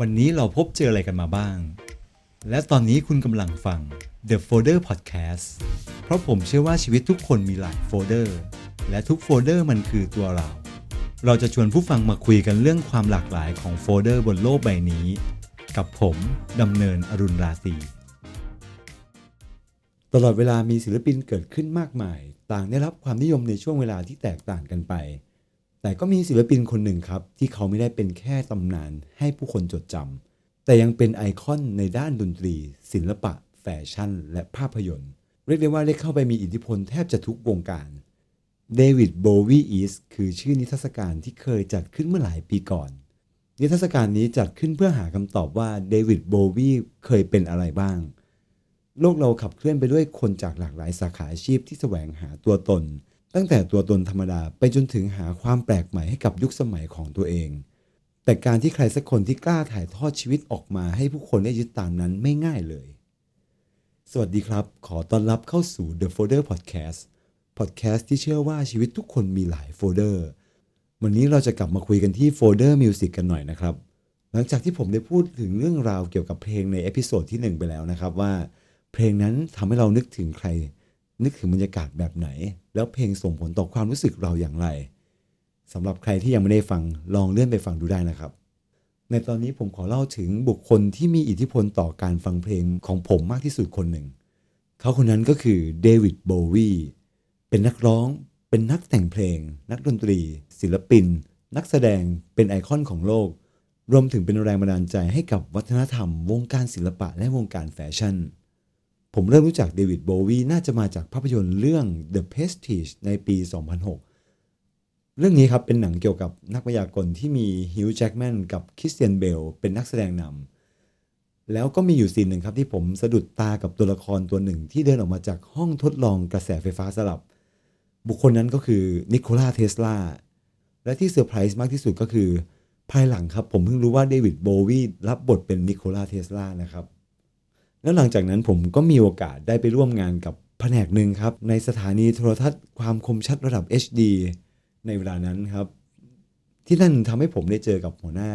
วันนี้เราพบเจออะไรกันมาบ้าง และตอนนี้คุณกำลังฟัง The Folder Podcast เพราะผมเชื่อว่าชีวิตทุกคนมีหลายโฟลเดอร์ และทุกโฟลเดอร์มันคือตัวเรา เราจะชวนผู้ฟังมาคุยกันเรื่องความหลากหลายของโฟลเดอร์บนโลกใบนี้ กับผมดำเนินอรุณราศีตลอดเวลามีศิลปินเกิดขึ้นมากมาย ต่างได้รับความนิยมในช่วงเวลาที่แตกต่างกันไป แต่ก็มีศิลปินคนหนึ่งครับ ที่เขาไม่ได้เป็นแค่ตำนานให้ผู้คนจดจำแต่ยังเป็นไอคอนในด้านดนตรี ศิลปะ แฟชั่น และภาพยนตร์ เรียกได้ว่าได้เข้าไปมีอิทธิพลแทบจะทุกวงการ David Bowie is คือชื่อนิทรรศการที่เคยจัดขึ้นเมื่อหลายปีก่อน นิทรรศการนี้จัดขึ้นเพื่อหาคำตอบว่าเดวิดโบวีเคยเป็นอะไรบ้าง โลกเราขับเคลื่อนไปด้วยคนจากหลากหลายสาขาอาชีพที่แสวงหาตัวตน ตั้งแต่ตัวตนธรรมดาไปจนถึงหาความแปลกใหม่ให้กับยุคสมัยของตัวเอง แต่การที่ใครสักคนที่กล้าถ่ายทอดชีวิตออกมาให้ผู้คนได้ยึดตามนั้นไม่ง่ายเลย สวัสดีครับ ขอต้อนรับเข้าสู่ The Folder Podcast พอดแคสต์ที่เชื่อว่าชีวิตทุกคนมีหลายโฟลเดอร์วันนี้เราจะกลับมาคุยกันที่โฟลเดอร์ music กันหน่อยนะครับ หลังจากที่ผมได้พูดถึงเรื่องราวเกี่ยวกับเพลงใน episode ที่ 1 ไปแล้วนะครับว่า เพลงนั้นทำให้เรานึกถึงใคร นึกถึงบรรยากาศแบบไหน แล้วเพลงส่งผลต่อความรู้สึกเราอย่างไรสำหรับใครที่ยังไม่ได้ฟังลองเลื่อนไปฟังดูได้นะครับ ในตอนนี้ผมขอเล่าถึงบุคคลที่มีอิทธิพลต่อการฟังเพลงของผมมากที่สุดคนหนึ่ง เขาคนนั้นก็คือเดวิดโบวีเป็นนักร้อง เป็นนักแต่งเพลง นักดนตรี ศิลปิน นักแสดงเป็นไอคอนของโลก รวมถึงเป็นแรงบันดาลใจให้กับวัฒนธรรม วงการศิลปะและวงการแฟชั่น ผมเริ่มรู้จักเดวิดโบวีน่าจะมาจากภาพยนตร์เรื่อง The Prestige ในปี 2006 เรื่องนี้ครับเป็นหนังเกี่ยวกับนักมายากลที่มีฮิวจ์แจ็กแมนกับคริสเตียนเบลเป็นนักแสดงนำแล้วก็มีอยู่ scene หนึ่งครับที่ผมสะดุดตากับตัวละครตัวหนึ่งที่เดินออกมาจากห้องทดลองกระแสไฟฟ้าสลับ บุคคลนั้นก็คือนิโคลาเทสลาและที่เซอร์ไพรส์มากที่สุดก็คือ ภายหลังครับผมเพิ่งรู้ว่าเดวิดโบวีรับบทเป็นนิโคลาเทสลานะครับ แล้วหลังจากนั้นผมก็มีโอกาสได้ไปร่วมงานกับแผนกหนึ่งครับ ในสถานีโทรทัศน์ความคมชัดระดับ HD ในเวลานั้นครับ ที่นั่นทำให้ผมได้เจอกับหัวหน้า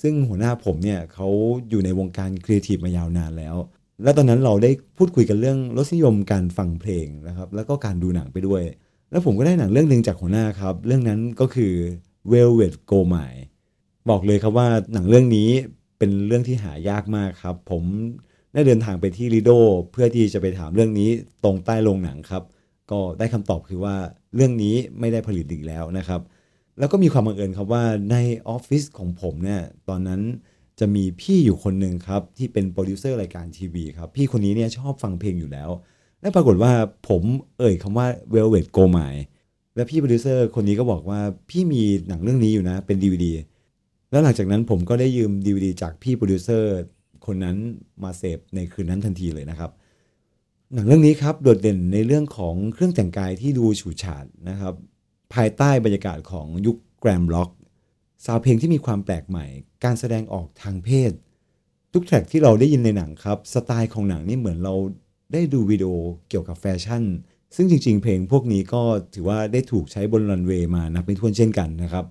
ซึ่งหัวหน้าผมเนี่ยเขาอยู่ในวงการครีเอทีฟมายาวนานแล้ว และตอนนั้นเราได้พูดคุยกันเรื่องรสนิยมการฟังเพลงนะครับ แล้วก็การดูหนังไปด้วย แล้วผมก็ได้หนังเรื่องหนึ่งจากหัวหน้าครับ เรื่องนั้นก็คือ Velvet g o m i บอกเลยครับว่าหนังเรื่องนี้เป็นเรื่องที่หายากมากครับ ผม ได้เดินทางไปที่ลิโดเพื่อที่จะไปถามเรื่องนี้ตรงใต้โรงหนังครับ ก็ได้คำตอบคือว่าเรื่องนี้ไม่ได้ผลิตอีกแล้วนะครับ แล้วก็มีความบังเอิญครับว่าในออฟฟิศของผมเนี่ยตอนนั้นจะมีพี่อยู่คนหนึ่งครับที่เป็นโปรดิวเซอร์รายการทีวีครับพี่คนนี้เนี่ยชอบฟังเพลงอยู่แล้ว และปรากฏว่าผมเอ่ยคำว่า Velvet Goldmine และพี่โปรดิวเซอร์คนนี้ก็บอกว่าพี่มีหนังเรื่องนี้อยู่นะเป็น DVD แล้วหลังจากนั้นผมก็ได้ยืม DVD จากพี่โปรดิวเซอร์ คนนั้นมาเสพในคืนนั้นทันทีเลยนะครับ หนังเรื่องนี้ครับโดดเด่นในเรื่องของเครื่องแต่งกายที่ดูฉูดฉาดนะครับ ภายใต้บรรยากาศของยุค glam rock sound เพลงที่มีความแปลกใหม่ การแสดงออกทางเพศ ทุก track ที่เราได้ยินในหนังครับสไตล์ของหนังนี่เหมือนเราได้ดูวิดีโอเกี่ยวกับแฟชั่น ซึ่งจริง ๆ เพลงพวกนี้ก็ถือว่าได้ถูกใช้บนรันเวย์มานับไม่ถ้วนเช่นกันนะครับ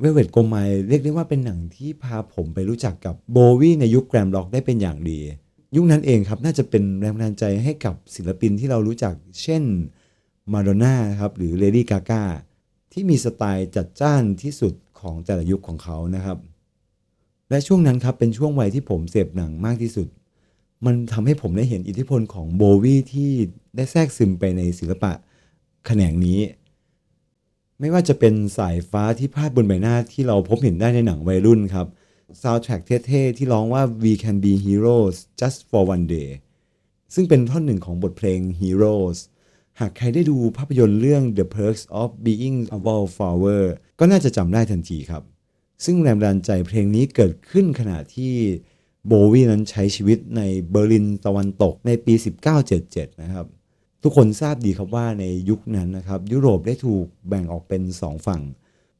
เวเวตโกไมเรียกได้ว่าเป็นหนังที่พาผมไปรู้จักกับโบวีในยุค glam rock ได้เป็นอย่างดี ยุคนั้นเองครับน่าจะเป็นแรงบันดาลใจให้กับศิลปินที่เรารู้จัก เช่นมาโดน่าครับหรือเลดี้กากาที่มีสไตล์จัดจ้านที่สุดของแต่ละยุคของเขานะครับ และช่วงนั้นครับเป็นช่วงวัยที่ผมเสพหนังมากที่สุด มันทำให้ผมได้เห็นอิทธิพลของโบวีที่ได้แทรกซึมไปในศิลปะแขนงนี้ ไม่ว่าจะเป็นสายฟ้าที่พาดบนใบหน้าที่เราพบเห็นได้ในหนังวัยรุ่นครับซาวด์แทร็กเท่ๆ ที่ร้องว่า we can be heroes just for one day ซึ่งเป็นท่อนหนึ่งของบทเพลง heroes หากใครได้ดูภาพยนตร์เรื่อง The Perks of Being a Wallflower ก็น่าจะจำได้ทันทีครับ ซึ่งแรงบันใจเพลงนี้เกิดขึ้นขณะที่โบวีนั้นใช้ชีวิตในเบอร์ลินตะวันตกในปี 1977 นะครับ ทุกคนทราบดีครับว่าในยุคนั้นนะครับยุโรปได้ถูกแบ่งออกเป็น 2 ฝั่ง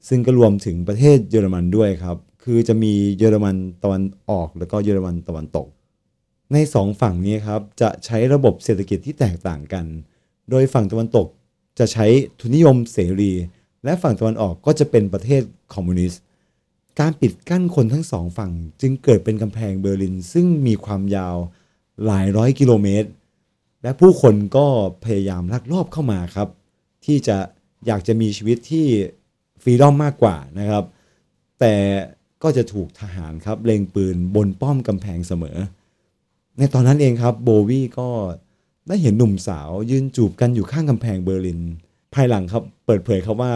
ซึ่งก็รวมถึงประเทศเยอรมันด้วยครับ คือจะมีเยอรมันตะวันออก แล้วก็เยอรมันตะวันตก ใน 2 ฝั่งนี้ครับจะใช้ระบบเศรษฐกิจที่แตกต่างกัน โดยฝั่งตะวันตกจะใช้ทุนนิยมเสรี และฝั่งตะวันออกก็จะเป็นประเทศคอมมิวนิสต์การปิดกั้นคนทั้งสองฝั่งจึงเกิดเป็นกำแพงเบอร์ลิน ซึ่งมีความยาวหลายร้อยกิโลเมตร และผู้คนก็พยายามลักลอบเข้ามาครับ ที่จะอยากจะมีชีวิตที่ freedom มากกว่านะครับ แต่ก็จะถูกทหารครับเล็งปืนบนป้อมกำแพงเสมอ ในตอนนั้นเองครับโบวี่ก็ได้เห็นหนุ่มสาวยืนจูบกันอยู่ข้างกำแพงเบอร์ลิน ภายหลังครับเปิดเผยครับว่า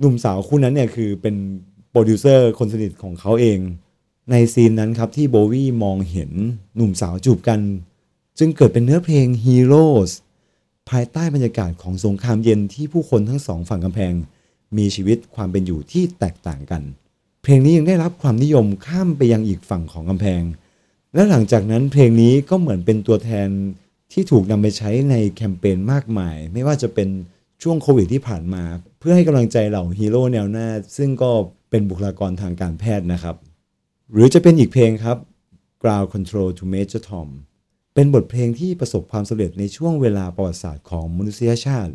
หนุ่มสาวคู่นั้นเนี่ยคือเป็นโปรดิวเซอร์คนสนิทของเขาเอง ในซีนนั้นครับที่โบวี่มองเห็นหนุ่มสาวจูบกัน จึงเกิดเป็นเนื้อเพลง Heroes ภายใต้บรรยากาศของสงครามเย็นที่ผู้คนทั้งสองฝั่งกำแพง มีชีวิตความเป็นอยู่ที่แตกต่างกัน เพลงนี้ยังได้รับความนิยมข้ามไปยังอีกฝั่งของกำแพง และหลังจากนั้นเพลงนี้ก็เหมือนเป็นตัวแทนที่ถูกนำไปใช้ในแคมเปญมากมาย ไม่ว่าจะเป็นช่วงโควิดที่ผ่านมา เพื่อให้กำลังใจเหล่าฮีโร่แนวหน้า ซึ่งก็เป็นบุคลากรทางการแพทย์นะครับ หรือจะเป็นอีกเพลงครับ Ground Control to Major Tom เป็นบทเพลงที่ประสบความสำเร็จในช่วงเวลาประวัติศาสตร์ของมนุษยชาติ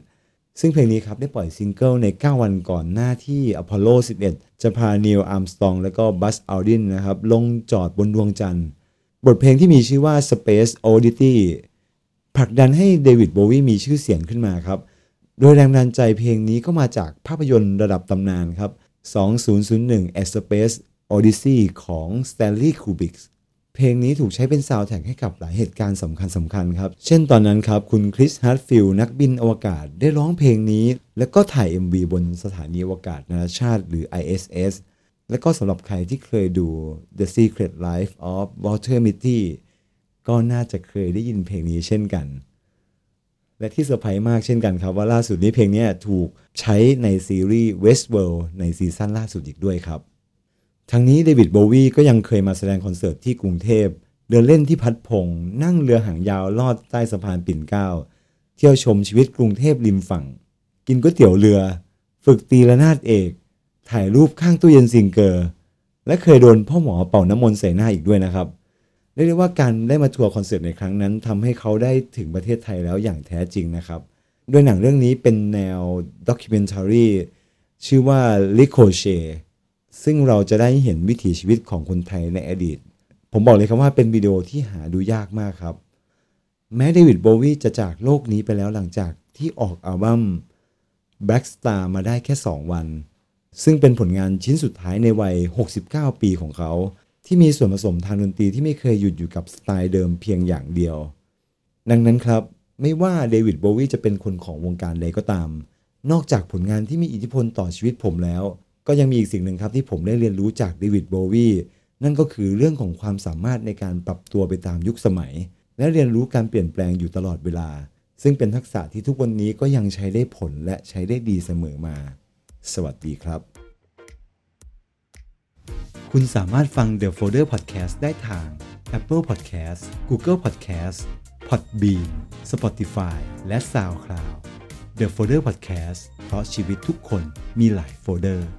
ซึ่งเพลงนี้ครับได้ปล่อยซิงเกิลใน 9 วันก่อนหน้าที่อพอลโล 11 จะพา Neil Armstrong และก็ Buzz Aldrin นะครับลงจอดบนดวงจันทร์ บทเพลงที่มีชื่อว่า Space Oddity ผลักดันให้เดวิดโบวีมีชื่อเสียงขึ้นมาครับ โดยแรงบันดาลใจเพลงนี้ก็มาจากภาพยนตร์ระดับตำนานครับ 2001 A Space Odyssey ของ Stanley Kubrick เพลงนี้ถูกใช้เป็นซาวด์แทร็กให้กับหลายเหตุการณ์สำคัญสำคัญครับ เช่นตอนนั้นครับ คุณ Chris Hadfield นักบินอวกาศได้ร้องเพลงนี้ แล้วก็ถ่าย MV บนสถานีอวกาศนานาชาติหรือ ISS และก็สำหรับใครที่เคยดู The Secret Life of Walter Mitty ก็น่าจะเคยได้ยินเพลงนี้เช่นกัน และที่เซอร์ไพรส์มากเช่นกันครับว่าล่าสุดนี้เพลงนี้ถูกใช้ในซีรีส์ Westworld ในซีซั่นล่าสุดอีกด้วยครับ ทั้งนี้เดวิดโบวีก็ยังเคยมาแสดงคอนเสิร์ตที่กรุงเทพ เดินเล่นที่พัฒน์พงศ์ นั่งเรือหางยาวลอดใต้สะพานปิ่นเกล้า เที่ยวชมชีวิตกรุงเทพริมฝั่ง กินก๋วยเตี๋ยวเรือ ฝึกตีระนาดเอก ถ่ายรูปข้างตู้เย็นซิงเกอร์ และเคยโดนพ่อหมอเป่าน้ำมนต์ใส่หน้าอีกด้วยนะครับเรียกได้ว่าการได้มาทัวร์คอนเสิร์ตในครั้งนั้นทำให้เขาได้ถึงประเทศไทยแล้วอย่างแท้จริงนะครับด้วยหนังเรื่องนี้เป็นแนวด็อกิเมนทารีชื่อว่า l i c o c h e t ซึ่งเราจะได้เห็นวิถีชีวิตของคนไทยในอดีต ผมบอกเลยครับว่าเป็นวิดีโอที่หาดูยากมากครับ แม้เดวิดโบวีจะจากโลกนี้ไปแล้วหลังจากที่ออกอัลบั้ม Black Star มาได้แค่ 2 วัน ซึ่งเป็นผลงานชิ้นสุดท้ายในวัย 69 ปีของเขา ที่มีส่วนผสมทางดนตรีที่ไม่เคยหยุดอยู่กับสไตล์เดิมเพียงอย่างเดียว ดังนั้นครับ ไม่ว่าเดวิดโบวีจะเป็นคนของวงการใดก็ตาม นอกจากผลงานที่มีอิทธิพลต่อชีวิตผมแล้ว ก็ยังมีอีกสิ่งหนึ่งครับที่ผมได้เรียนรู้จากเดวิดโบวีนั่นก็คือเรื่องของความสามารถในการปรับตัวไปตามยุคสมัย และเรียนรู้การเปลี่ยนแปลงอยู่ตลอดเวลา ซึ่งเป็นทักษะที่ทุกวันนี้ก็ยังใช้ได้ผลและใช้ได้ดีเสมอมา สวัสดีครับ คุณสามารถฟัง The Folder Podcast ได้ทาง Apple Podcast Google Podcast Podbean Spotify และ SoundCloud The Folder Podcast เพราะชีวิตทุกคนมีหลายโฟลเดอร์